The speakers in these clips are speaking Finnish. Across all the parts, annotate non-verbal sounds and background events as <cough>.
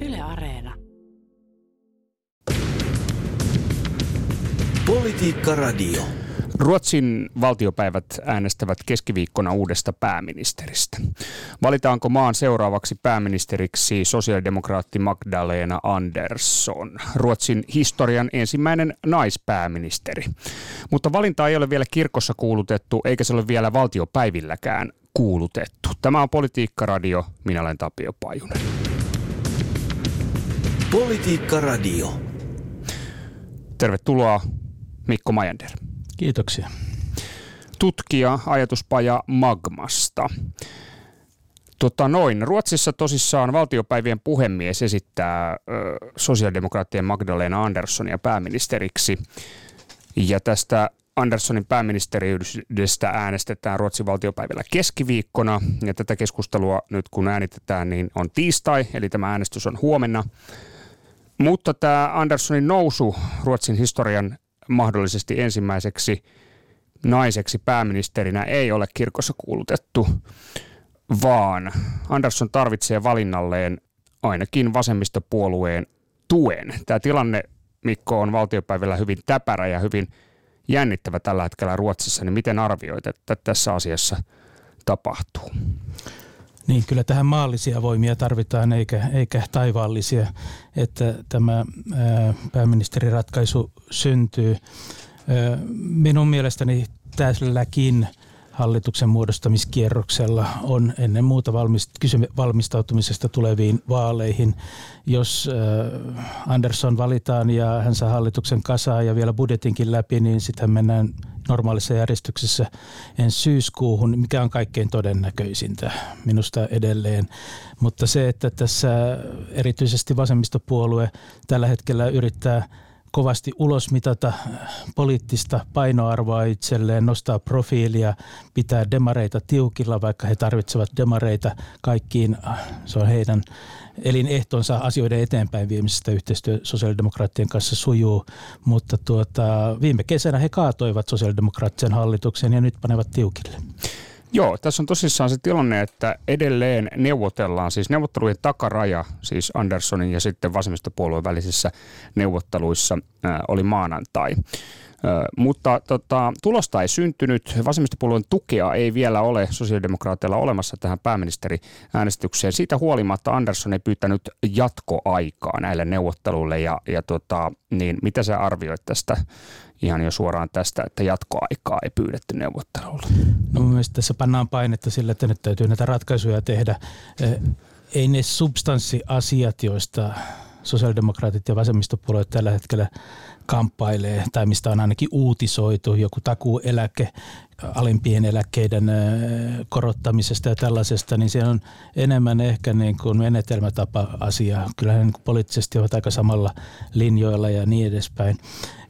Yle Areena. Politiikka Radio. Ruotsin valtiopäivät äänestävät keskiviikkona uudesta pääministeristä. Valitaanko maan seuraavaksi pääministeriksi sosiaalidemokraatti Magdalena Andersson, Ruotsin historian ensimmäinen naispääministeri. Mutta valinta ei ole vielä kirkossa kuulutettu, eikä se ole vielä valtiopäivilläkään kuulutettu. Tämä on Politiikka Radio, minä olen Tapio Pajunen. Politiikka Radio. Tervetuloa Mikko Majander. Kiitoksia. Tutkija ajatuspaja Magmasta. Tota noin. Ruotsissa tosissaan valtiopäivien puhemies esittää ö, sosiaalidemokraattien Magdalena Anderssonia pääministeriksi. Ja tästä Anderssonin pääministeriydestä äänestetään Ruotsin valtiopäivillä keskiviikkona. Ja tätä keskustelua nyt kun äänitetään, niin on tiistai, eli tämä äänestys on huomenna. Mutta tämä Anderssonin nousu Ruotsin historian mahdollisesti ensimmäiseksi naiseksi pääministerinä ei ole kirkossa kuulutettu, vaan Andersson tarvitsee valinnalleen ainakin vasemmistopuolueen tuen. Tämä tilanne, Mikko, on valtiopäivillä hyvin täpärä ja hyvin jännittävä tällä hetkellä Ruotsissa, niin miten arvioit, että tässä asiassa tapahtuu? Niin, kyllä tähän maallisia voimia tarvitaan eikä, eikä taivaallisia, että tämä ää, pääministeriratkaisu syntyy. Minun mielestäni tälläkin hallituksen muodostamiskierroksella on ennen muuta valmist, valmistautumisesta tuleviin vaaleihin. Jos äh, Andersson valitaan ja hän saa hallituksen kasaa ja vielä budjetinkin läpi, niin sitten mennään normaalissa järjestyksessä ensi syyskuuhun, mikä on kaikkein todennäköisintä minusta edelleen. Mutta se, että tässä erityisesti vasemmistopuolue tällä hetkellä yrittää kovasti ulosmitata poliittista painoarvoa itselleen, nostaa profiilia, pitää demareita tiukilla, vaikka he tarvitsevat demareita kaikkiin. Se on heidän elinehtonsa asioiden eteenpäin viimeisestä yhteistyö sosiaalidemokraattien kanssa sujuu, mutta tuota, viime kesänä he kaatoivat sosiaalidemokraattisen hallituksen ja nyt panevat tiukille. Joo, tässä on tosissaan se tilanne, että edelleen neuvotellaan, siis neuvottelujen takaraja, siis Anderssonin ja sitten vasemmistopuolueen välisissä neuvotteluissa oli maanantai. Mutta tota, tulosta ei syntynyt. Vasemmistopuolueen tukea ei vielä ole sosiaalidemokraateilla olemassa tähän pääministeriäänestykseen. Siitä huolimatta Andersson ei pyytänyt jatkoaikaa näille neuvotteluille. Ja, ja tota, niin mitä sä arvioit tästä ihan jo suoraan tästä, että jatkoaikaa ei pyydetty neuvottelulla? No mun mielestä tässä pannaan painetta sille, että nyt täytyy näitä ratkaisuja tehdä. Ei ne substanssiasiat, joista sosiaalidemokraatit ja vasemmistopuolueet tällä hetkellä kamppailee, tai mistä on ainakin uutisoitu, joku takuueläke, alimpien eläkkeiden korottamisesta ja tällaisesta, niin se on enemmän ehkä niin kuin menetelmätapa-asia. Kyllähän niin poliittisesti ovat aika samalla linjoilla ja niin edespäin.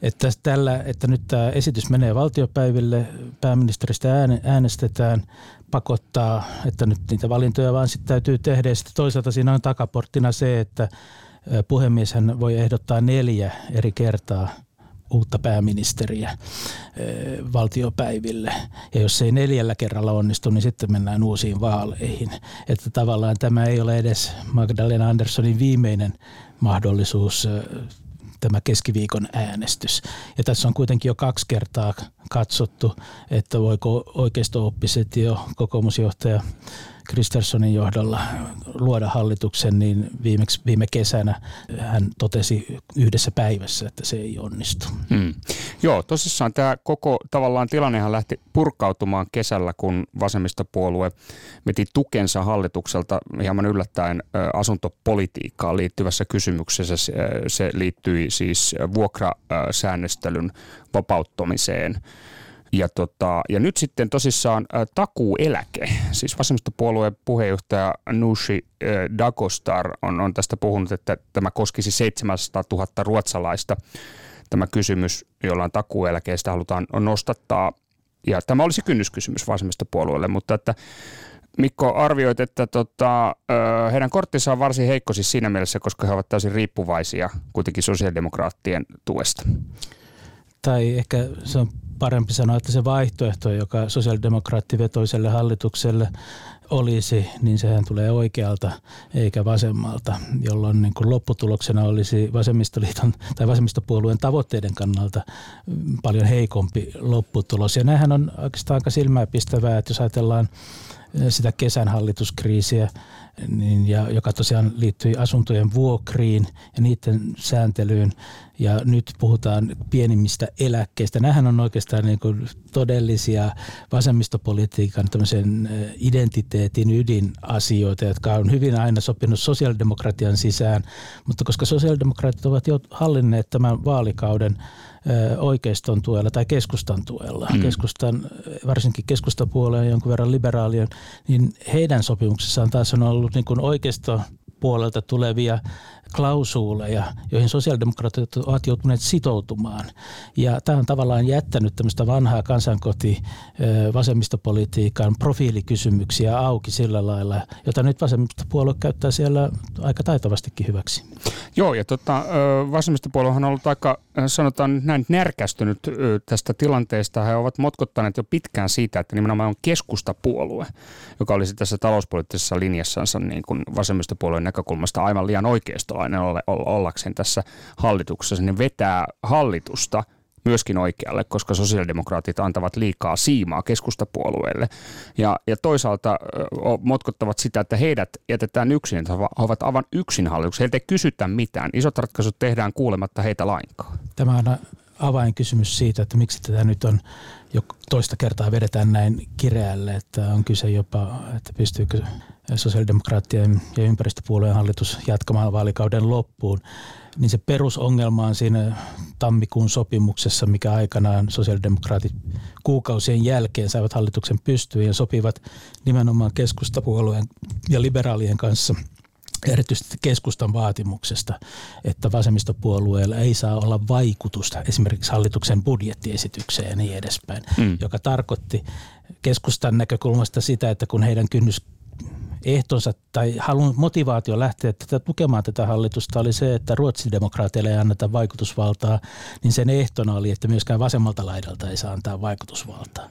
Että tällä, että nyt tämä esitys menee valtiopäiville, pääministeristä äänestetään, pakottaa, että nyt niitä valintoja vaan sitten täytyy tehdä. Ja sitten toisaalta siinä on takaporttina se, että puhemies hän voi ehdottaa neljä eri kertaa uutta pääministeriä valtiopäiville. Ja jos se ei neljällä kerralla onnistu, niin sitten mennään uusiin vaaleihin. Että tavallaan tämä ei ole edes Magdalena Anderssonin viimeinen mahdollisuus tämä keskiviikon äänestys. Ja tässä on kuitenkin jo kaksi kertaa katsottu, että voiko oikeisto-oppiset jo kokoomusjohtaja Kristerssonin johdolla luoda hallituksen, niin viimeksi, viime kesänä hän totesi yhdessä päivässä, että se ei onnistu. Hmm. Joo, tosissaan tämä koko tavallaan tilannehan lähti purkautumaan kesällä, kun vasemmistopuolue veti tukensa hallitukselta hieman yllättäen asuntopolitiikkaan liittyvässä kysymyksessä. Se, liittyi siis vuokrasäännöstelyn vapauttamiseen ja, tota, ja nyt sitten tosissaan äh, takuueläke, siis vasemmistopuolueen puheenjohtaja Nushi äh, Dagostar on, on tästä puhunut, että tämä koskisi 700 000 ruotsalaista tämä kysymys, jolla on takuueläkeestä halutaan nostattaa. Ja tämä olisi kynnyskysymys vasemmistopuolueelle, mutta että Mikko, arvioit, että tota, heidän korttinsa on varsin heikko siis siinä mielessä, koska he ovat täysin riippuvaisia kuitenkin sosiaalidemokraattien tuesta. Tai ehkä se on parempi sanoa, että se vaihtoehto, joka sosiaalidemokraattivetoiselle hallitukselle olisi, niin sehän tulee oikealta eikä vasemmalta, jolloin niin kuin lopputuloksena olisi vasemmistoliiton tai vasemmistopuolueen tavoitteiden kannalta paljon heikompi lopputulos. Ja nämähän on oikeastaan aika silmäpistävää, että jos ajatellaan sitä kesän hallituskriisiä, niin, ja, joka tosiaan liittyi asuntojen vuokriin ja niiden sääntelyyn. Ja nyt puhutaan pienimmistä eläkkeistä. Nämähän on oikeastaan niin kuin todellisia vasemmistopolitiikan identiteetin ydinasioita, jotka on hyvin aina sopinut sosiaalidemokratian sisään. Mutta koska sosiaalidemokraatit ovat jo hallinneet tämän vaalikauden – oikeiston tuella tai keskustan tuella, mm. keskustan, varsinkin keskustapuoleen jonkun verran liberaalien, niin heidän sopimuksessaan taas on ollut niin kuin oikeisto puolelta tulevia klausuuleja, joihin sosiaalidemokraatit ovat joutuneet sitoutumaan. Ja tämä on tavallaan jättänyt tämmöistä vanhaa kansankoti vasemmistopolitiikan profiilikysymyksiä auki sillä lailla, jota nyt vasemmistopuolue käyttää siellä aika taitavastikin hyväksi. Joo, ja tota, vasemmistopuolue on ollut aika, sanotaan näin, närkästynyt tästä tilanteesta. He ovat motkottaneet jo pitkään siitä, että nimenomaan on keskustapuolue, joka olisi tässä talouspoliittisessa linjassansa niin kuin vasemmistopuolueen näkökulmasta aivan liian oikeistolainen ollakseen tässä hallituksessa, niin vetää hallitusta myöskin oikealle, koska sosiaalidemokraatit antavat liikaa siimaa keskustapuolueelle. Ja, ja toisaalta motkottavat sitä, että heidät jätetään yksin, että he ovat aivan yksin hallituksessa. Heiltä ei kysytä mitään. Isot ratkaisut tehdään kuulematta heitä lainkaan. Tämä on avainkysymys siitä, että miksi tätä nyt on jo toista kertaa vedetään näin kireälle, että on kyse jopa, että pystyykö sosiaalidemokraattien ja ympäristöpuolueen hallitus jatkamaan vaalikauden loppuun, niin se perusongelma on siinä tammikuun sopimuksessa, mikä aikanaan sosiaalidemokraatit kuukausien jälkeen saivat hallituksen pystyyn ja sopivat nimenomaan keskustapuolueen ja liberaalien kanssa – erityisesti keskustan vaatimuksesta, että vasemmistopuolueella ei saa olla vaikutusta esimerkiksi hallituksen budjettiesitykseen ja niin edespäin, mm. joka tarkoitti keskustan näkökulmasta sitä, että kun heidän kynnys ehtonsa tai halun motivaatio lähteä tätä, tukemaan tätä hallitusta oli se, että ruotsidemokraateille ei anneta vaikutusvaltaa, niin sen ehtona oli, että myöskään vasemmalta laidalta ei saa antaa vaikutusvaltaa.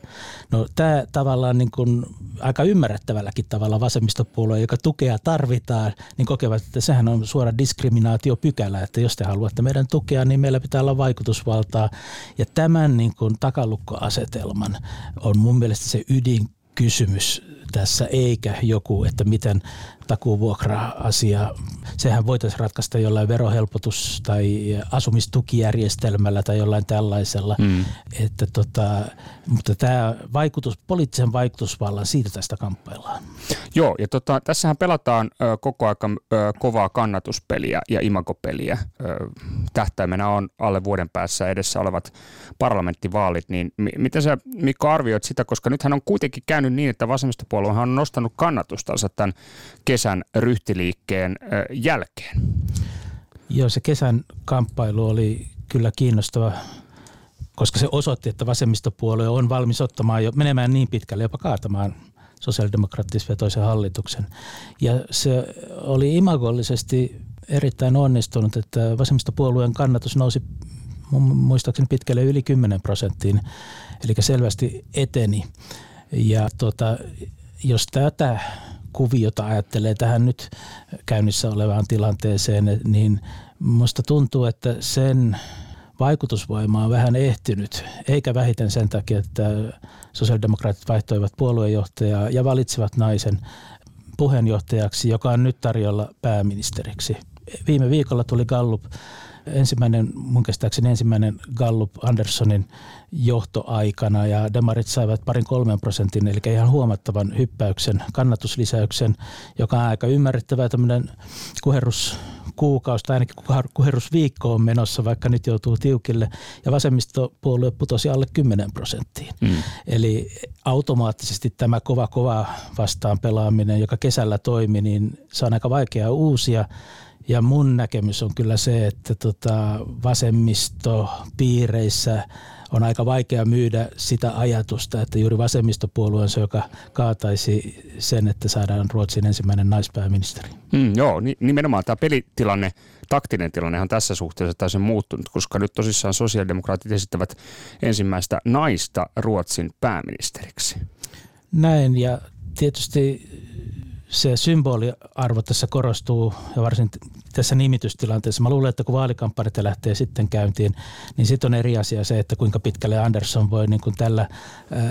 No tämä tavallaan niin kuin aika ymmärrettävälläkin tavalla vasemmistopuolue, joka tukea tarvitaan, niin kokevat, että sehän on suora diskriminaatiopykälä, että jos te haluatte meidän tukea, niin meillä pitää olla vaikutusvaltaa. Ja tämän niin kuin takalukkoasetelman on mun mielestä se ydin kysymys tässä, eikä joku, että miten takuvuokra-asia, sehän voitaisiin ratkaista jollain verohelpotus- tai asumistukijärjestelmällä tai jollain tällaisella. Mm. Että tota, mutta tämä vaikutus, poliittisen vaikutusvallan, siitä tästä kamppaillaan. Joo, ja tota, tässähän pelataan ö, koko ajan ö, kovaa kannatuspeliä ja imagopeliä. Ö, tähtäimenä on alle vuoden päässä edessä olevat parlamenttivaalit, niin m- miten sä Mikko arvioit sitä, koska nythän on kuitenkin käynyt niin, että vasemmistopuolue on nostanut kannatustansa tämän kesän ryhtiliikkeen jälkeen. Joo, se kesän kamppailu oli kyllä kiinnostava, koska se osoitti, että vasemmistopuolue on valmis ottamaan jo menemään niin pitkälle, jopa kaatamaan sosiaalidemokraattisvetoisen hallituksen. Ja se oli imagollisesti erittäin onnistunut, että vasemmistopuolueen kannatus nousi muistaakseni pitkälle yli 10 prosenttiin, eli selvästi eteni. Ja tota, jos tätä kuviota ajattelee tähän nyt käynnissä olevaan tilanteeseen, niin minusta tuntuu, että sen vaikutusvoima on vähän ehtynyt, eikä vähiten sen takia, että sosiaalidemokraatit vaihtoivat puoluejohtajaa ja valitsivat naisen puheenjohtajaksi, joka on nyt tarjolla pääministeriksi. Viime viikolla tuli Gallup ensimmäinen, mun käsittääkseni ensimmäinen Gallup Anderssonin johtoaikana ja demarit saivat parin kolmen prosentin, eli ihan huomattavan hyppäyksen, kannatuslisäyksen, joka on aika ymmärrettävää tämmöinen kuherrus kuukausi tai ainakin kuherrusviikko on menossa, vaikka nyt joutuu tiukille. Ja vasemmistopuolue putosi alle 10 prosenttiin. Mm. Eli automaattisesti tämä kova kova vastaan pelaaminen, joka kesällä toimi, niin se on aika vaikea uusia. Ja mun näkemys on kyllä se, että tota vasemmistopiireissä on aika vaikea myydä sitä ajatusta, että juuri vasemmistopuolue on se, joka kaataisi sen, että saadaan Ruotsin ensimmäinen naispääministeri. Mm, joo, nimenomaan tämä pelitilanne, taktinen tilanne on tässä suhteessa täysin muuttunut, koska nyt tosissaan sosiaalidemokraatit esittävät ensimmäistä naista Ruotsin pääministeriksi. Näin, ja tietysti se symboliarvo tässä korostuu ja varsin tässä nimitystilanteessa. Mä luulen, että kun vaalikampanjat lähtee sitten käyntiin, niin sitten on eri asia se, että kuinka pitkälle Andersson voi niin kuin tällä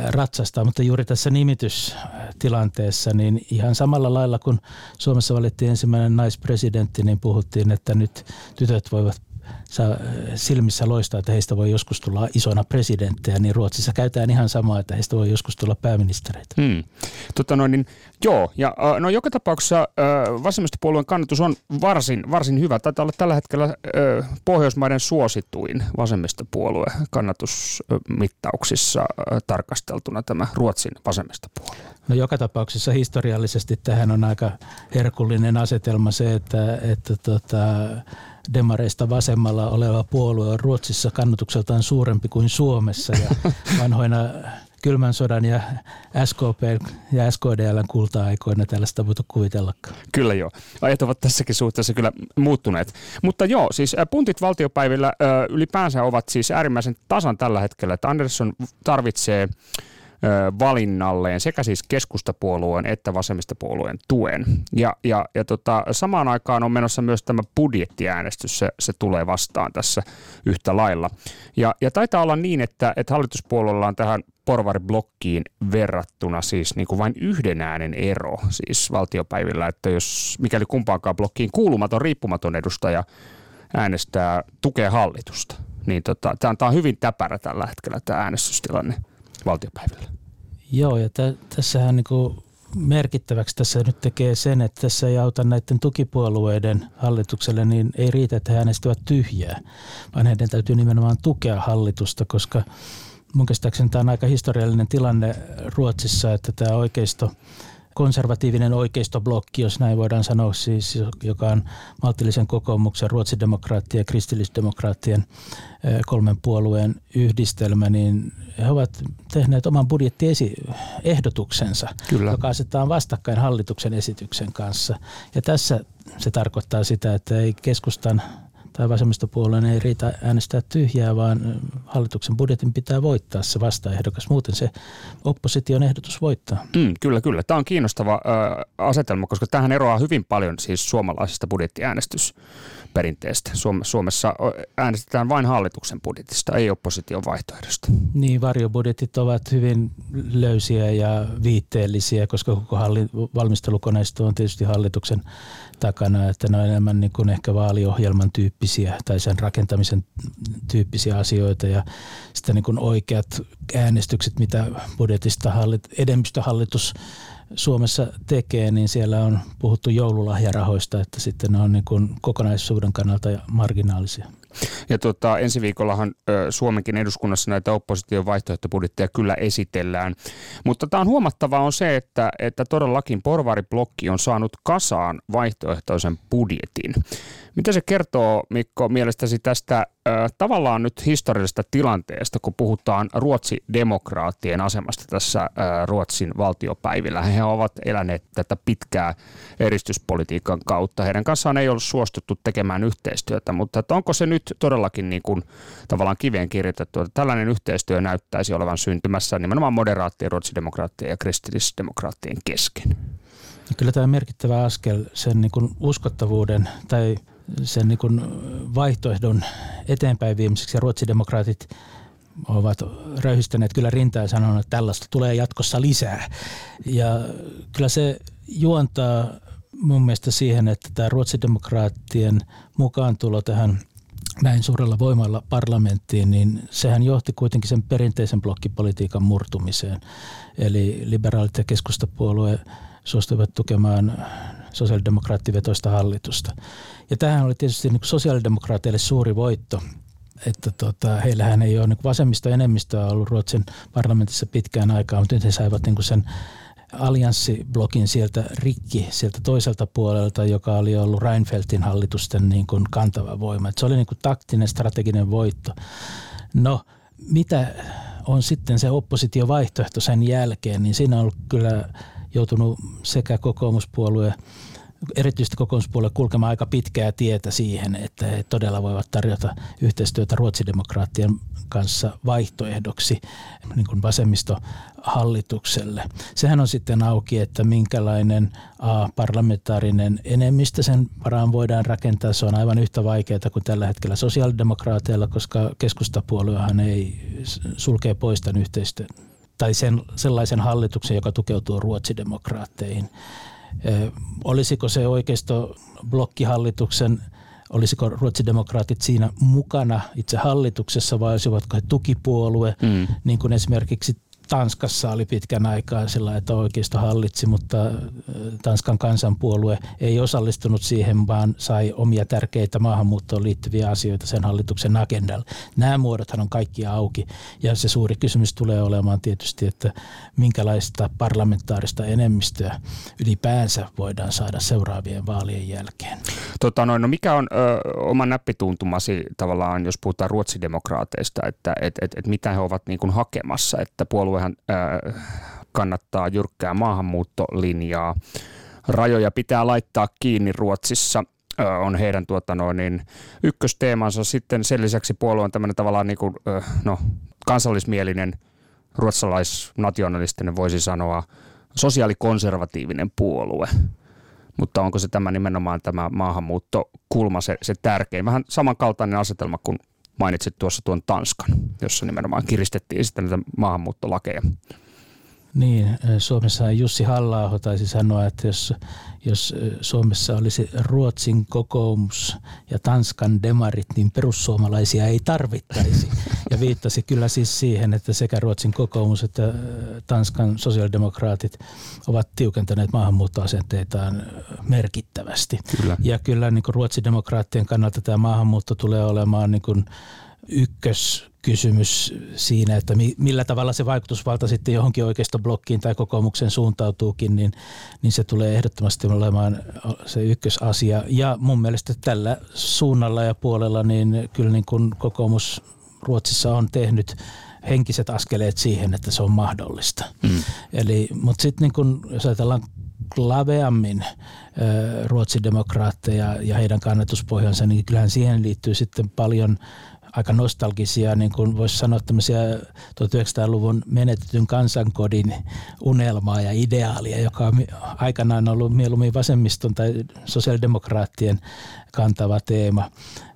ratsastaa. Mutta juuri tässä nimitystilanteessa, niin ihan samalla lailla kun Suomessa valittiin ensimmäinen naispresidentti, niin puhuttiin, että nyt tytöt voivat silmissä loistaa, että heistä voi joskus tulla isona presidenttejä, niin Ruotsissa käytetään ihan samaa, että heistä voi joskus tulla pääministereitä. Hmm. Tota noin, niin, joo, ja no joka tapauksessa vasemmistopuolueen kannatus on varsin, varsin hyvä. Taitaa olla tällä hetkellä Pohjoismaiden suosituin vasemmistopuolue kannatusmittauksissa tarkasteltuna tämä Ruotsin vasemmistopuolue. No joka tapauksessa historiallisesti tähän on aika herkullinen asetelma se, että, että tota, demareista vasemmalla oleva puolue on Ruotsissa kannatukseltaan suurempi kuin Suomessa ja <laughs> vanhoina kylmän sodan ja SKP ja SKDLn kulta-aikoina tällaista voitu kuvitellakaan. Kyllä joo. Ajat ovat tässäkin suhteessa kyllä muuttuneet. Mutta joo, siis puntit valtiopäivillä ylipäänsä ovat siis äärimmäisen tasan tällä hetkellä, että Andersson tarvitsee valinnalleen sekä siis keskustapuolueen että vasemmistopuolueen tuen. Ja, ja, ja tota, samaan aikaan on menossa myös tämä budjettiäänestys, se, se tulee vastaan tässä yhtä lailla. Ja, ja taitaa olla niin, että, että hallituspuolueella on tähän porvariblokkiin verrattuna siis niin kuin vain yhden äänen ero siis valtiopäivillä, että jos mikäli kumpaankaan blokkiin kuulumaton riippumaton edustaja äänestää tukea hallitusta, niin tota, tämä on hyvin täpärä tällä hetkellä tämä äänestystilanne valtiopäivillä. Joo, ja t- tässähän niin merkittäväksi tässä nyt tekee sen, että tässä ei auta näiden tukipuolueiden hallitukselle, niin ei riitä, että he äänestävät tyhjää, vaan heidän täytyy nimenomaan tukea hallitusta, koska mun käsittääkseni tämä on aika historiallinen tilanne Ruotsissa, että tämä oikeisto konservatiivinen oikeistoblokki, jos näin voidaan sanoa, siis, joka on maltillisen kokoomuksen, ruotsidemokraattien ja kristillisdemokraattien kolmen puolueen yhdistelmä, niin he ovat tehneet oman budjettiehdotuksensa, Kyllä. joka asetetaan vastakkain hallituksen esityksen kanssa. Ja tässä se tarkoittaa sitä, että ei keskustan tai vasemmistopuolueen ei riitä äänestää tyhjää, vaan hallituksen budjetin pitää voittaa se vastaehdokas. Muuten se opposition ehdotus voittaa. Mm, kyllä, kyllä. Tämä on kiinnostava äh, asetelma, koska tähän eroaa hyvin paljon siis suomalaisesta budjettiäänestys perinteestä. Suomessa äänestetään vain hallituksen budjetista, ei opposition vaihtoehdosta. Niin, varjobudjetit ovat hyvin löysiä ja viitteellisiä, koska koko halli- valmistelukoneisto on tietysti hallituksen takana, että ne on enemmän niin kuin ehkä vaaliohjelman tyyppisiä tai sen rakentamisen tyyppisiä asioita ja sitten niin kuin oikeat äänestykset, mitä budjetista hallit, enemmistöhallitus Suomessa tekee, niin siellä on puhuttu joululahjarahoista, että sitten ne on niin kuin kokonaisuuden kannalta marginaalisia. Ja tota, ensi viikollahan ö, Suomenkin eduskunnassa näitä opposition vaihtoehtobudjetteja kyllä esitellään. Mutta tämä on huomattavaa on se, että, että todellakin porvariblokki on saanut kasaan vaihtoehtoisen budjetin. Mitä se kertoo, Mikko, mielestäsi tästä ö, tavallaan nyt historiallisesta tilanteesta, kun puhutaan Ruotsi-demokraattien asemasta tässä ö, Ruotsin valtiopäivillä? He ovat eläneet tätä pitkää eristyspolitiikan kautta. Heidän kanssaan ei ollut suostuttu tekemään yhteistyötä, mutta että onko se nyt todellakin niin kuin, tavallaan kiveen kirjoitettu, että tällainen yhteistyö näyttäisi olevan syntymässä nimenomaan moderaattien, ruotsidemokraattien ja kristillisdemokraattien kesken? Kyllä tämä merkittävä askel sen niin kuin uskottavuuden tai sen niin kuin vaihtoehdon eteenpäin viimiseksi ja ruotsidemokraatit ovat röyhistäneet kyllä rintaa ja sanoneet, että tällaista tulee jatkossa lisää. Ja kyllä se juontaa mun mielestä siihen, että tämä ruotsidemokraattien mukaantulo tähän näin suurella voimalla parlamenttiin, niin sehän johti kuitenkin sen perinteisen blokkipolitiikan murtumiseen. Eli liberaalit ja keskustapuolue suostuivat tukemaan sosiaalidemokraattivetoista hallitusta. Ja tähän oli tietysti niin sosiaalidemokraateille suuri voitto, että tota, heillähän ei ole niin vasemmista enemmistöä ollut Ruotsin parlamentissa pitkään aikaa, mutta nyt he saivat niin sen allianssiblokin sieltä rikki sieltä toiselta puolelta, joka oli ollut Reinfeldtin hallitusten niin kuin kantava voima. Et se oli niin kuin taktinen strateginen voitto. No, mitä on sitten se oppositiovaihtoehto sen jälkeen, niin siinä on ollut kyllä joutunut sekä kokoomuspuolue erityisesti kokoomuspuolelle kulkemaan aika pitkää tietä siihen, että he todella voivat tarjota yhteistyötä ruotsidemokraattien kanssa vaihtoehdoksi niin kuin vasemmistohallitukselle. Sehän on sitten auki, että minkälainen a, parlamentaarinen enemmistö sen varaan voidaan rakentaa. Se on aivan yhtä vaikeaa kuin tällä hetkellä sosiaalidemokraateilla, koska keskustapuoluehan ei sulkee pois tämän yhteistyön tai sen, sellaisen hallituksen, joka tukeutuu ruotsidemokraatteihin. Olisiko se oikeisto blokkihallituksen, olisiko ruotsidemokraatit siinä mukana itse hallituksessa vai olisivatko he tukipuolue, mm. niin kuin esimerkiksi Tanskassa oli pitkän aikaa sillä, että oikeisto hallitsi, mutta Tanskan kansanpuolue ei osallistunut siihen, vaan sai omia tärkeitä maahanmuuttoon liittyviä asioita sen hallituksen agendalle. Nämä muodothan on kaikki auki ja se suuri kysymys tulee olemaan tietysti, että minkälaista parlamentaarista enemmistöä ylipäänsä voidaan saada seuraavien vaalien jälkeen. Tota noin, no mikä on ö, oma näppituntumasi tavallaan, jos puhutaan ruotsidemokraateista, että et, et, et mitä he ovat niin kuin hakemassa, että puolue puoluehan kannattaa jyrkkää maahanmuuttolinjaa. Rajoja pitää laittaa kiinni Ruotsissa on heidän tuota noin, niin ykkösteemansa. Sitten sen lisäksi puolue on tämmöinen tavallaan niin kuin, no, kansallismielinen, ruotsalaisnationalistinen voisi sanoa, sosiaalikonservatiivinen puolue. Mutta onko se tämä nimenomaan tämä maahanmuuttokulma se, se tärkein? Vähän samankaltainen asetelma kuin mainitsit tuossa tuon Tanskan, jossa nimenomaan kiristettiin sitten näitä maahanmuuttolakeja. Niin, Suomessa Jussi halla taisi sanoa, että jos, jos Suomessa olisi Ruotsin kokoomus ja Tanskan demarit, niin perussuomalaisia ei tarvittaisi. Ja viittasi kyllä siis siihen, että sekä Ruotsin kokoomus että Tanskan sosiaalidemokraatit ovat tiukentaneet maahanmuuttoasenteitaan merkittävästi. Kyllä. Ja kyllä niin Ruotsin demokraattien kannalta tämä maahanmuutto tulee olemaan niin kuin ykköskysymys siinä, että millä tavalla se vaikutusvalta sitten johonkin oikeistoblokkiin tai kokoomuksen suuntautuukin, niin, niin se tulee ehdottomasti olemaan se ykkösasia. Ja mun mielestä tällä suunnalla ja puolella niin kyllä niin kuin kokoomus Ruotsissa on tehnyt henkiset askeleet siihen, että se on mahdollista. Mm. Eli, mutta sitten niin kun, jos ajatellaan laveammin Ruotsin demokraatteja ja heidän kannatuspohjansa, niin kyllähän siihen liittyy sitten paljon nostalgisia, niin kuin voisi sanoa tämmöisiä 1900-luvun menetetyn kansankodin unelmaa ja ideaalia, joka on aikanaan ollut mieluummin vasemmiston tai sosiaalidemokraattien kantava teema,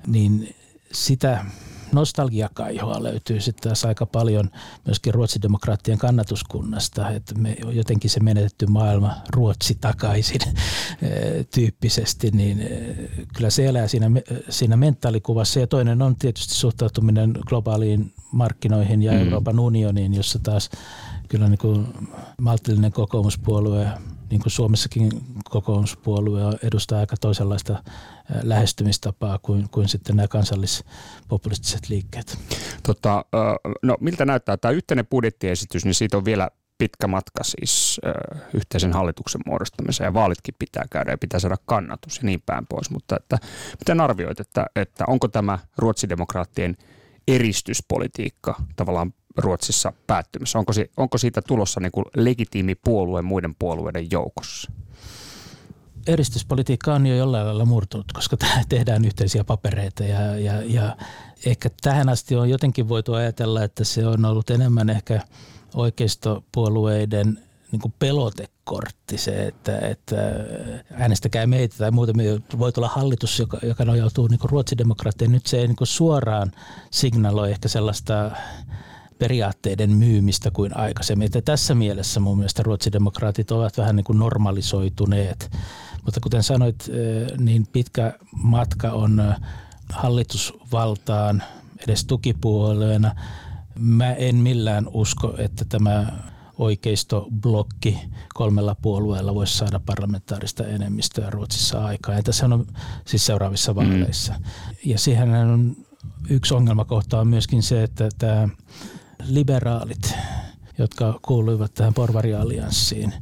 niin sitä nostalgiakaihoa löytyy sitten taas aika paljon myöskin ruotsidemokraattien kannatuskunnasta, että me jotenkin se menetetty maailma Ruotsi takaisin <laughs> eh, tyyppisesti, niin eh, kyllä se elää siinä, siinä mentaalikuvassa. Ja toinen on tietysti suhtautuminen globaaliin markkinoihin ja mm. Euroopan unioniin, jossa taas kyllä niin kuin maltillinen kokoomuspuolue niin kuin Suomessakin kokoomuspuolue edustaa aika toisenlaista lähestymistapaa kuin, kuin sitten nämä kansallispopulistiset liikkeet. Tota, no miltä näyttää tämä yhteinen budjettiesitys, niin siitä on vielä pitkä matka siis yhteisen hallituksen muodostamiseen ja vaalitkin pitää käydä ja pitää saada kannatus ja niin päin pois. Mutta että, miten arvioit, että, että onko tämä ruotsidemokraattien eristyspolitiikka tavallaan Ruotsissa päättymässä? Onko, se, onko siitä tulossa niin kuin legitiimi puolue muiden puolueiden joukossa? Eristyspolitiikka on jo jollain lailla murtunut, koska <laughs> tehdään yhteisiä papereita ja, ja, ja ehkä tähän asti on jotenkin voitu ajatella, että se on ollut enemmän ehkä oikeistopuolueiden niin kuin pelotekortti se, että, että äänestäkää meitä tai muuten voi tulla hallitus, joka, joka nojautuu niin ruotsidemokraattiin. Nyt se ei niin kuin suoraan signaloi ehkä sellaista periaatteiden myymistä kuin aikaisemmin. Että tässä mielessä mun mielestä ruotsidemokraatit ovat vähän niin kuin normalisoituneet. Mutta kuten sanoit, eh, niin pitkä matka on eh, hallitusvaltaan edes tukipuolueena. Mä en millään usko, että tämä oikeistoblokki kolmella puolueella voisi saada parlamentaarista enemmistöä Ruotsissa aikaa. Ja tässä on siis seuraavissa vaaleissa. Mm. Ja siihen on yksi ongelmakohta on myöskin se, että tämä liberaalit, jotka kuuluivat tähän porvariallianssiin,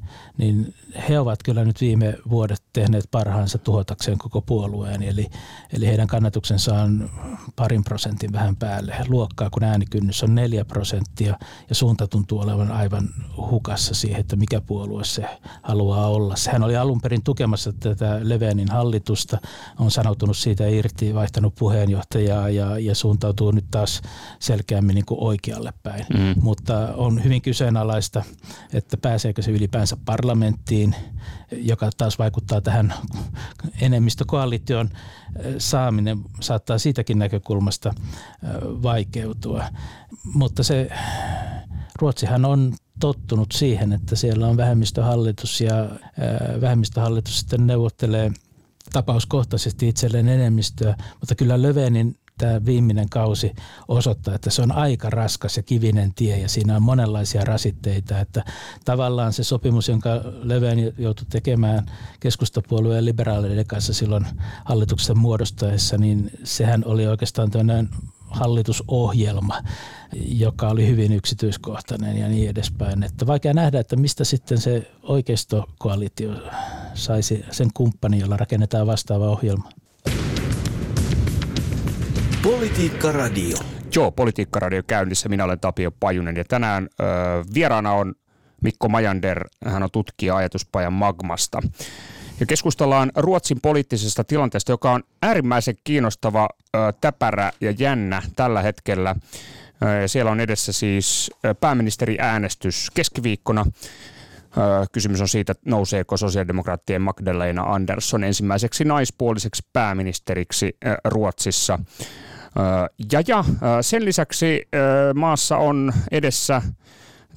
niin he ovat kyllä nyt viime vuodet tehneet parhaansa tuhotakseen koko puolueen. Eli, eli heidän kannatuksensa on parin prosentin vähän päälle luokkaa, kun äänikynnys on neljä prosenttia ja suunta tuntuu olevan aivan hukassa siihen, että mikä puolue se haluaa olla. Hän oli alun perin tukemassa tätä Levenin hallitusta, on sanoutunut siitä irti, vaihtanut puheenjohtajaa ja, ja suuntautuu nyt taas selkeämmin niin kuin oikealle päin. Mm. Mutta on hyvin kyseenalaista, että pääseekö se ylipäänsä parlamenttiin, joka taas vaikuttaa tähän enemmistökoalition saaminen saattaa siitäkin näkökulmasta vaikeutua. Mutta se Ruotsihan on tottunut siihen, että siellä on vähemmistöhallitus ja vähemmistöhallitus sitten neuvottelee tapauskohtaisesti itselleen enemmistöä, mutta kyllä Lövenin tämä viimeinen kausi osoittaa, että se on aika raskas ja kivinen tie ja siinä on monenlaisia rasitteita, että tavallaan se sopimus, jonka Leven joutui tekemään keskustapuolueen liberaaleiden kanssa silloin hallituksen muodostaessa, niin sehän oli oikeastaan tämmöinen hallitusohjelma, joka oli hyvin yksityiskohtainen ja niin edespäin. Että vaikea nähdä, että mistä sitten se oikeistokoalitio saisi sen kumppanin, jolla rakennetaan vastaava ohjelma. Politiikka Radio. Joo, Politiikka Radio käynnissä. Minä olen Tapio Pajunen ja tänään ö, vieraana on Mikko Majander. Hän on tutkija ajatuspajan Magmasta. Ja keskustellaan Ruotsin poliittisesta tilanteesta, joka on äärimmäisen kiinnostava, ö, täpärä ja jännä tällä hetkellä. Ö, siellä on edessä siis pääministeriäänestys keskiviikkona. Kysymys on siitä, nouseeko sosiaalidemokraattien Magdalena Andersson ensimmäiseksi naispuoliseksi pääministeriksi Ruotsissa. Ja, ja sen lisäksi maassa on edessä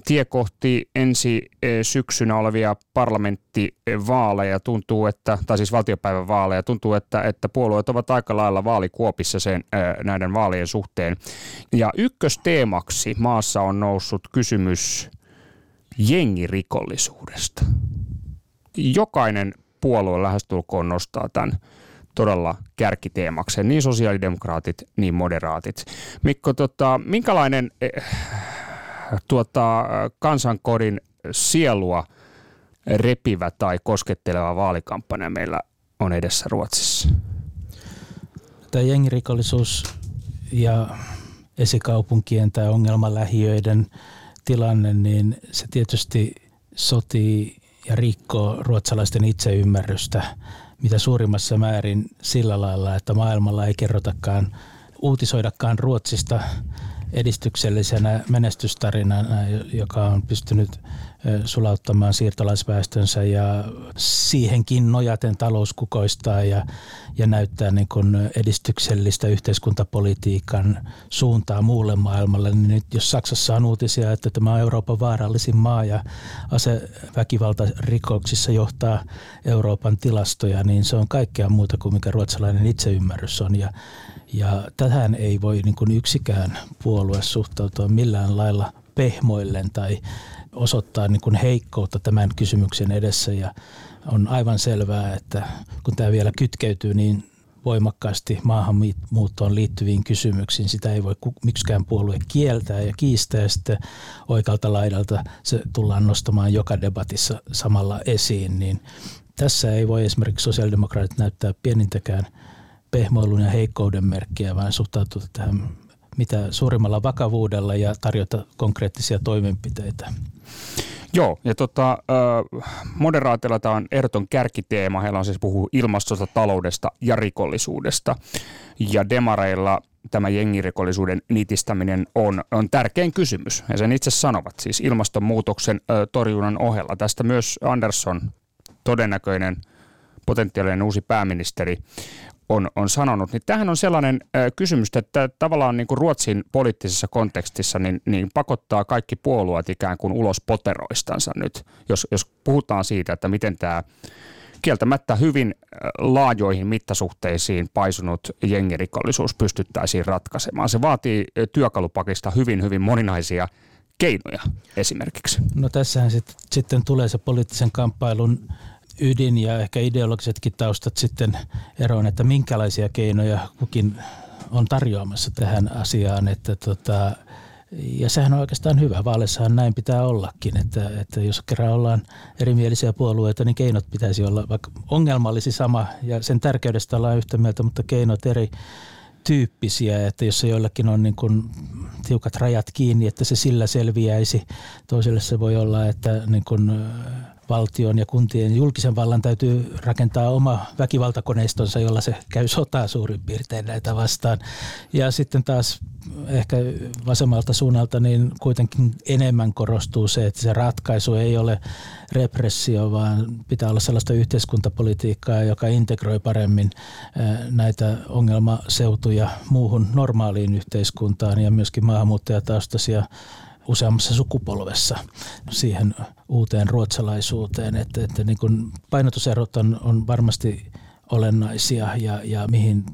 tie kohti ensi syksynä olevia parlamenttivaaleja. Tuntuu, että, tai siis valtiopäivän vaaleja. Tuntuu, että, että puolueet ovat aika lailla vaalikuopissa sen, näiden vaalien suhteen. Ja ykkösteemaksi maassa on noussut kysymys jengirikollisuudesta. Jokainen puolue lähestulkoon nostaa tämän todella kärkiteemakseen, niin sosiaalidemokraatit, niin moderaatit. Mikko, tota, minkälainen eh, tuota, kansankodin sielua repivä tai kosketteleva vaalikampanja meillä on edessä Ruotsissa? Tämä jengirikollisuus ja esikaupunkien tai ongelmalähiöiden tilanne, niin se tietysti sotii ja rikkoo ruotsalaisten itseymmärrystä mitä suurimmassa määrin sillä lailla, että maailmalla ei kerrotakaan, uutisoidakaan Ruotsista edistyksellisenä menestystarinana, joka on pystynyt sulauttamaan siirtolaisväestönsä ja siihenkin nojaten talouskukoistaa ja, ja näyttää niin kuin edistyksellistä yhteiskuntapolitiikan suuntaa muulle maailmalle. Niin nyt jos Saksassa on uutisia, että tämä on Euroopan vaarallisin maa ja aseväkivaltarikoksissa johtaa Euroopan tilastoja, niin se on kaikkea muuta kuin mikä ruotsalainen itseymmärrys on. Ja, ja tähän ei voi niin kuin yksikään puolue suhtautua millään lailla pehmoillen tai osoittaa niin kuin heikkoutta tämän kysymyksen edessä ja on aivan selvää, että kun tämä vielä kytkeytyy niin voimakkaasti maahanmuuttoon liittyviin kysymyksiin. Sitä ei voi miksikään puolue kieltää ja kiistää ja sitten oikealta laidalta se tullaan nostamaan joka debatissa samalla esiin. Niin tässä ei voi esimerkiksi sosiaalidemokraatit näyttää pienintäkään pehmoilun ja heikkouden merkkiä, vaan suhtautua tähän mitä suurimmalla vakavuudella ja tarjota konkreettisia toimenpiteitä. Joo, ja tota, moderaatilla tämä on ehdoton kärkiteema. Heillä on siis puhuu ilmastosta, taloudesta ja rikollisuudesta. Ja demareilla tämä jengirikollisuuden nitistäminen on, on tärkein kysymys. Ja sen itse sanovat, siis ilmastonmuutoksen ö, torjunnan ohella. Tästä myös Andersson, todennäköinen potentiaalinen uusi pääministeri, on, on sanonut, niin tämähän on sellainen ö, kysymys, että tavallaan niin kuin Ruotsin poliittisessa kontekstissa niin, niin pakottaa kaikki puolueet ikään kuin ulos poteroistansa nyt, jos, jos puhutaan siitä, että miten tämä kieltämättä hyvin laajoihin mittasuhteisiin paisunut jengirikollisuus pystyttäisiin ratkaisemaan. Se vaatii työkalupakista hyvin, hyvin moninaisia keinoja esimerkiksi. No tässähän sit, sitten tulee se poliittisen kamppailun ydin ja ehkä ideologisetkin taustat sitten eroon, että minkälaisia keinoja kukin on tarjoamassa tähän asiaan, että tota, Ja sehän on oikeastaan hyvä. Vaaleissahan näin pitää ollakin, että, että jos kerran ollaan erimielisiä puolueita, niin keinot pitäisi olla, vaikka ongelma olisi sama ja sen tärkeydestä ollaan yhtä mieltä, mutta keinot eri tyyppisiä, että jos joillakin on niin kuin tiukat rajat kiinni, että se sillä selviäisi. Toiselle se voi olla, että niin kuin valtion ja kuntien julkisen vallan täytyy rakentaa oma väkivaltakoneistonsa, jolla se käy sotaa suurin piirtein näitä vastaan. Ja sitten taas ehkä vasemmalta suunnalta niin kuitenkin enemmän korostuu se, että se ratkaisu ei ole repressio, vaan pitää olla sellaista yhteiskuntapolitiikkaa, joka integroi paremmin näitä ongelmaseutuja muuhun normaaliin yhteiskuntaan ja myöskin maahanmuuttajataustaisia useammassa sukupolvessa siihen uuteen ruotsalaisuuteen. Että, että niin kuin painotuserot on, on varmasti olennaisia ja, ja mihin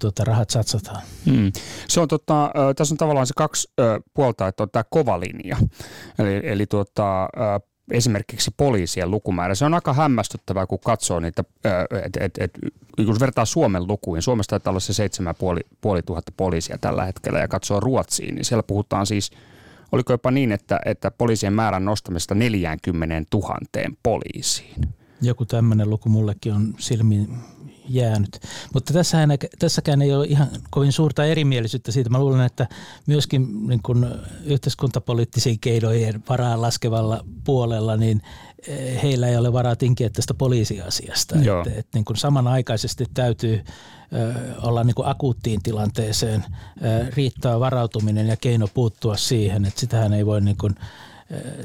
tuota, rahat satsataan. Hmm. Se on, tota, tässä on tavallaan se kaksi puolta, että on tämä kova linja. Eli, eli tuota, esimerkiksi poliisien lukumäärä. Se on aika hämmästyttävää, kun katsoo niitä, että et, et, kun vertaa Suomen lukuihin. Suomessa taitaa olla se 7500 poliisia tällä hetkellä ja katsoo Ruotsiin, niin siellä puhutaan siis – oliko jopa niin, että, että poliisien määrän nostamista 40 000 poliisiin. Joku tämmöinen luku mullekin on silmiin jäänyt. Mutta tässähän, tässäkään ei ole ihan kovin suurta erimielisyyttä siitä. Mä luulen, että myöskin niin kun yhteiskuntapoliittisiin keinojen varaan laskevalla puolella, niin heillä ei ole varaa tinkiä tästä poliisiasiasta. Että, että niin kun samanaikaisesti täytyy olla niin kuin akuuttiin tilanteeseen riittää varautuminen ja keino puuttua siihen, että sitähän ei voi niin kuin,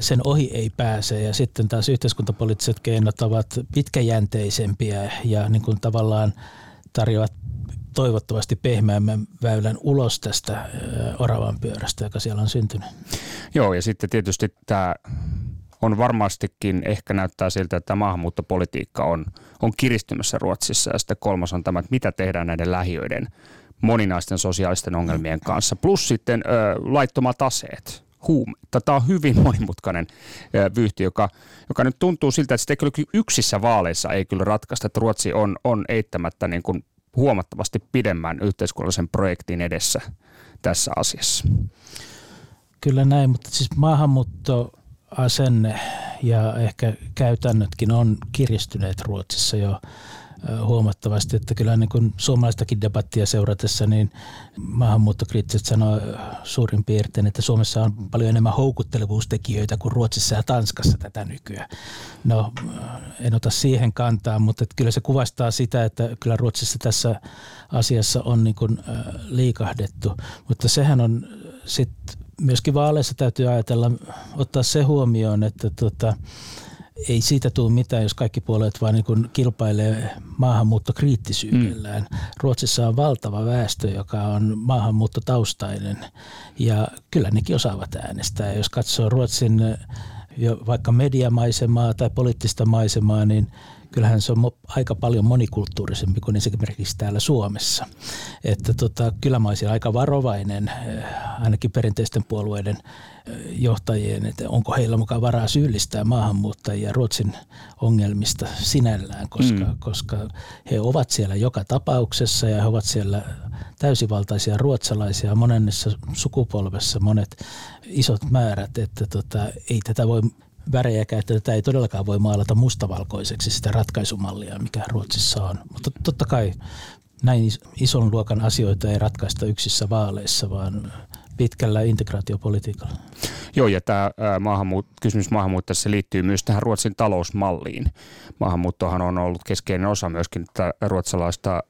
sen ohi ei pääse ja sitten taas yhteiskuntapoliittiset keinot ovat pitkäjänteisempiä ja niin kuin tavallaan tarjoavat toivottavasti pehmeämmän väylän ulos tästä oravan pyörästä, joka siellä on syntynyt. Joo, ja sitten tietysti tämä on varmastikin, ehkä näyttää siltä, että maahanmuuttopolitiikka on, on kiristymässä Ruotsissa. Ja sitten kolmas on tämä, että mitä tehdään näiden lähiöiden moninaisten sosiaalisten ongelmien kanssa. Plus sitten ö, laittomat aseet, huume. Tämä on hyvin <laughs> monimutkainen ö, vyyhti, joka, joka nyt tuntuu siltä, että sitä kyllä yksissä vaaleissa ei kyllä ratkaista, että Ruotsi on, on eittämättä niin kuin huomattavasti pidemmän yhteiskunnallisen projektin edessä tässä asiassa. Kyllä näin, mutta siis maahanmuutto asenne ja ehkä käytännötkin on kiristyneet Ruotsissa jo huomattavasti, että kyllä niin kuin suomalaistakin debattia seuratessa, niin maahanmuuttokriittiset sanoo suurin piirtein, että Suomessa on paljon enemmän houkuttelevuustekijöitä kuin Ruotsissa ja Tanskassa tätä nykyään. No, en ota siihen kantaa, mutta että kyllä se kuvastaa sitä, että kyllä Ruotsissa tässä asiassa on niin kuin liikahdettu, mutta sehän on sitten myöskin vaaleissa täytyy ajatella, ottaa se huomioon, että tota, ei siitä tule mitään, jos kaikki puolueet vain niin kilpailee maahanmuuttokriittisyydellään. Mm. Ruotsissa on valtava väestö, joka on maahanmuuttotaustainen ja kyllä nekin osaavat äänestää. Jos katsoo Ruotsin jo vaikka mediamaisemaa tai poliittista maisemaa, niin kyllähän se on aika paljon monikulttuurisempi kuin esimerkiksi täällä Suomessa. Että tota, kyllä mä olisin aika varovainen eh, ainakin perinteisten puolueiden eh, johtajien, että onko heillä mukaan varaa syyllistää maahanmuuttajia Ruotsin ongelmista sinällään, koska, mm. koska he ovat siellä joka tapauksessa ja he ovat siellä täysivaltaisia ruotsalaisia monennessa sukupolvessa monet isot määrät, että tota, ei tätä voi värejä että tätä ei todellakaan voi maalata mustavalkoiseksi sitä ratkaisumallia, mikä Ruotsissa on. Mutta totta kai näin ison luokan asioita ei ratkaista yksissä vaaleissa, vaan pitkällä integraatiopolitiikalla. Joo, ja tämä maahanmuut- kysymys maahanmuuttajassa liittyy myös tähän Ruotsin talousmalliin. Maahanmuuttohan on ollut keskeinen osa myöskin tätä ruotsalaista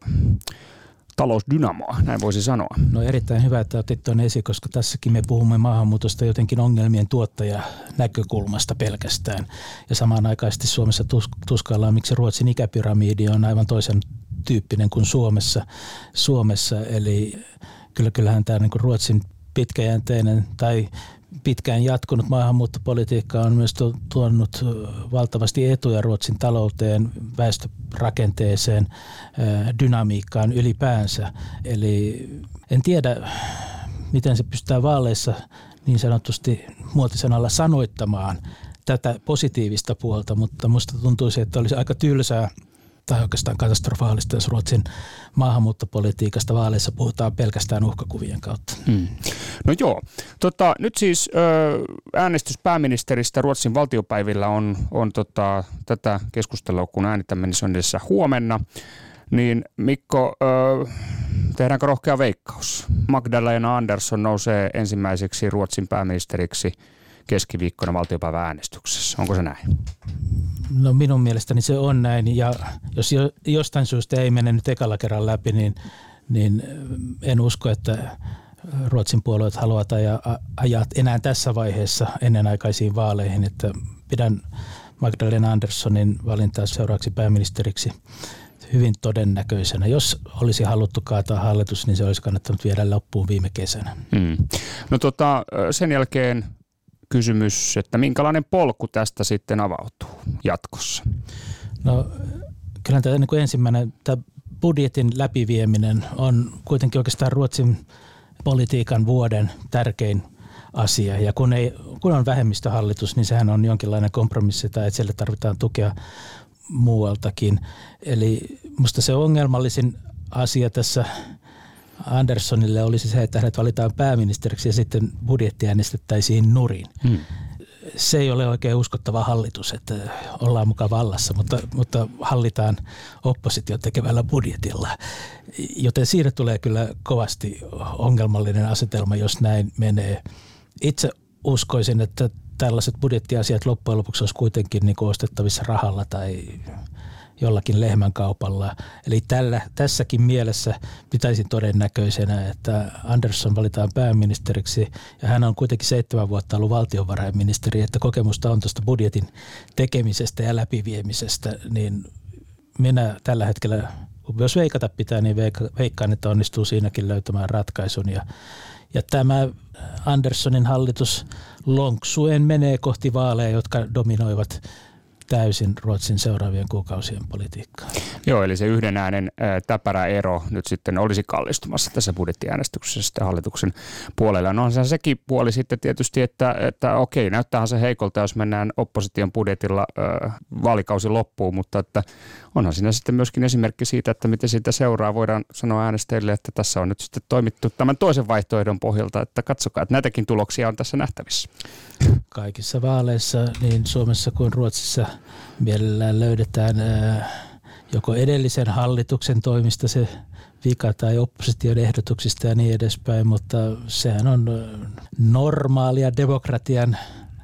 talousdynamoa, näin voisi sanoa. No erittäin hyvä, että otit tuon esiin, koska tässäkin me puhumme maahanmuutosta jotenkin ongelmien tuottaja näkökulmasta pelkästään. Ja samanaikaisesti Suomessa tuskaillaan, miksi Ruotsin ikäpyramidi on aivan toisen tyyppinen kuin Suomessa. Suomessa eli kyllä kyllähän tämä niin Ruotsin pitkäjänteinen tai pitkään jatkunut maahanmuuttopolitiikka on myös tuonut valtavasti etuja Ruotsin talouteen, väestörakenteeseen, dynamiikkaan ylipäänsä. Eli en tiedä, miten se pystytään vaaleissa niin sanotusti muotisanalla sanoittamaan tätä positiivista puolta, mutta musta tuntuu, että olisi aika tylsää tai oikeastaan katastrofaalista, jos Ruotsin maahanmuuttopolitiikasta vaaleissa puhutaan pelkästään uhkakuvien kautta. Hmm. No joo. Tota, nyt siis ö, äänestys pääministeristä Ruotsin valtiopäivillä on, on tota, tätä keskustelua, kun äänitämme, niin se on edessä huomenna. Niin Mikko, ö, tehdäänkö rohkea veikkaus? Magdalena Andersson nousee ensimmäiseksi Ruotsin pääministeriksi keskiviikkona valtiopäivän äänestyksessä. Onko se näin? No minun mielestäni se on näin ja jos jostain syystä ei mene nyt ekalla kerran läpi, niin, niin en usko, että Ruotsin puolueet haluavat ajaa, ajaa enää tässä vaiheessa ennenaikaisiin vaaleihin, että pidän Magdalena Anderssonin valintaa seuraavaksi pääministeriksi hyvin todennäköisenä. Jos olisi haluttu kaataa hallitus, niin se olisi kannattanut viedä loppuun viime kesänä. Hmm. No tota, sen jälkeen kysymys, että minkälainen polku tästä sitten avautuu jatkossa? No kyllä tämä niin kuin ensimmäinen, tämä budjetin läpivieminen on kuitenkin oikeastaan Ruotsin politiikan vuoden tärkein asia. Ja kun, ei, kun on vähemmistöhallitus, niin sehän on jonkinlainen kompromissi tai että siellä tarvitaan tukea muualtakin. Eli minusta se ongelmallisin asia tässä Anderssonille olisi se, että hänet valitaan pääministeriksi ja sitten budjetti äänestettäisiin nurin. Hmm. Se ei ole oikein uskottava hallitus, että ollaan mukaan vallassa, mutta, mutta hallitaan oppositio tekevällä budjetilla. Joten siinä tulee kyllä kovasti ongelmallinen asetelma, jos näin menee. Itse uskoisin, että tällaiset budjettiasiat loppujen lopuksi olisi kuitenkin niin ostettavissa rahalla tai jollakin lehmänkaupalla. Eli tällä, tässäkin mielessä pitäisin todennäköisenä, että Andersson valitaan pääministeriksi ja hän on kuitenkin seitsemän vuotta ollut valtiovarainministeri, että kokemusta on tuosta budjetin tekemisestä ja läpiviemisestä, niin minä tällä hetkellä, jos veikata pitää, niin veikkaan, että onnistuu siinäkin löytämään ratkaisun ja ja tämä Anderssonin hallitus lonksuen menee kohti vaaleja, jotka dominoivat täysin Ruotsin seuraavien kuukausien politiikkaa. Joo, eli se yhden äänen ää, täpärä ero nyt sitten olisi kallistumassa tässä budjettiäänestyksessä hallituksen puolella. No on se sekin puoli sitten tietysti, että, että okei, näyttäähän se heikolta, jos mennään opposition budjetilla vaalikausi loppuun, mutta että onhan siinä sitten myöskin esimerkki siitä, että miten siitä seuraa. Voidaan sanoa äänestäjille, että tässä on nyt sitten toimittu tämän toisen vaihtoehdon pohjalta, että katsokaa, että näitäkin tuloksia on tässä nähtävissä. Kaikissa vaaleissa niin Suomessa kuin Ruotsissa mielellään löydetään joko edellisen hallituksen toimista se vika tai opposition ehdotuksista ja niin edespäin, mutta sehän on normaalia demokratian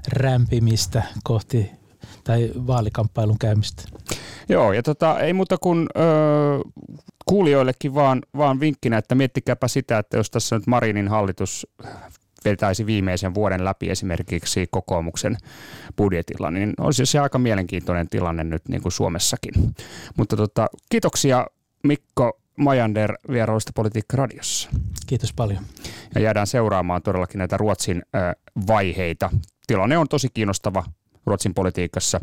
rämpimistä kohti tai vaalikamppailun käymistä. Joo, ja tota, ei muuta kuin öö, kuulijoillekin vaan, vaan vinkkinä, että miettikääpä sitä, että jos tässä nyt Marinin hallitus vetäisi viimeisen vuoden läpi esimerkiksi kokoomuksen budjetilla, niin olisi se aika mielenkiintoinen tilanne nyt niin kuin Suomessakin. Mutta tota, kiitoksia Mikko Majander vierailusta Politiikka Radiossa. Kiitos paljon. Ja jäädään seuraamaan todellakin näitä Ruotsin vaiheita. Tilanne on tosi kiinnostava Ruotsin politiikassa.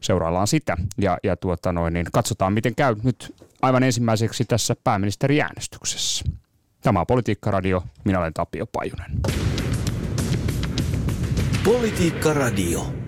Seuraillaan sitä ja, ja tuota noin, niin katsotaan, miten käy nyt aivan ensimmäiseksi tässä pääministeriäänestyksessä. Tämä on Politiikka Radio. Minä olen Tapio Pajunen. Politiikka Radio.